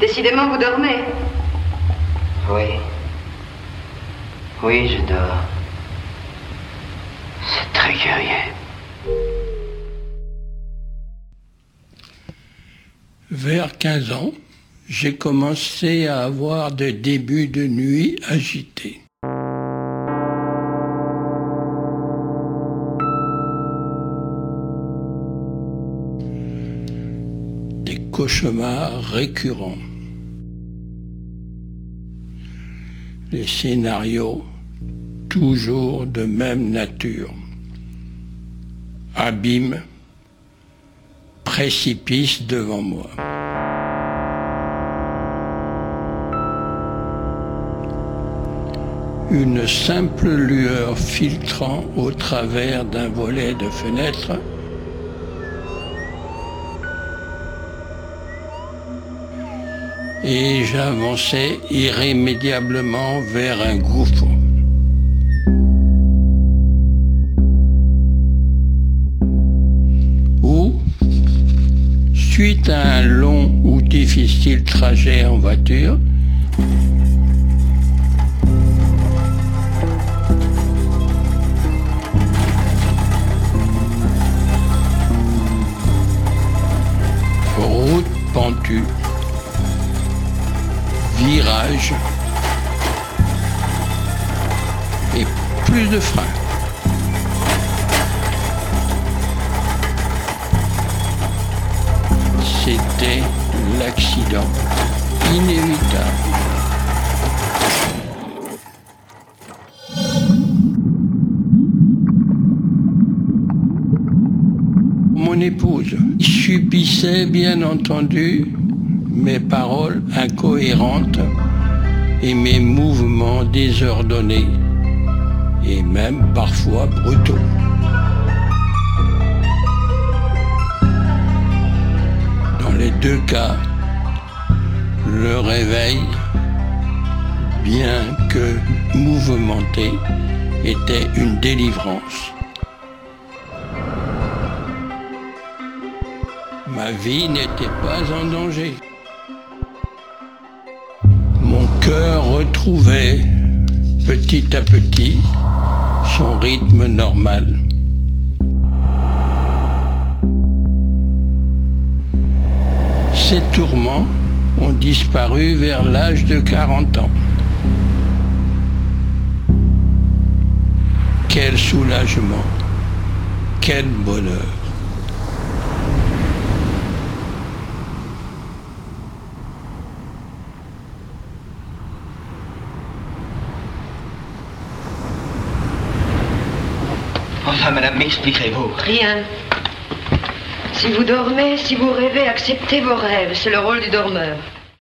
Décidément, vous dormez. Oui. Oui, je dors. C'est très curieux. Vers 15 ans, j'ai commencé à avoir des débuts de nuit agités. Des cauchemars récurrents. Les scénarios toujours de même nature. Abîme, précipice devant moi. Une simple lueur filtrant au travers d'un volet de fenêtre et j'avançais irrémédiablement vers un gouffre. Où, suite à un long ou difficile trajet en voiture, route pentue, virage et plus de frein. C'était l'accident inévitable. Mon épouse subissait bien entendu mes paroles incohérentes et mes mouvements désordonnés et même parfois brutaux. Dans les deux cas, le réveil, bien que mouvementé, était une délivrance. Ma vie n'était pas en danger. Cœur retrouvait petit à petit son rythme normal. Ces tourments ont disparu vers l'âge de 40 ans. Quel soulagement, quel bonheur. Enfin, madame, m'expliquerez-vous Rien. Si vous dormez, si vous rêvez, acceptez vos rêves. C'est le rôle du dormeur.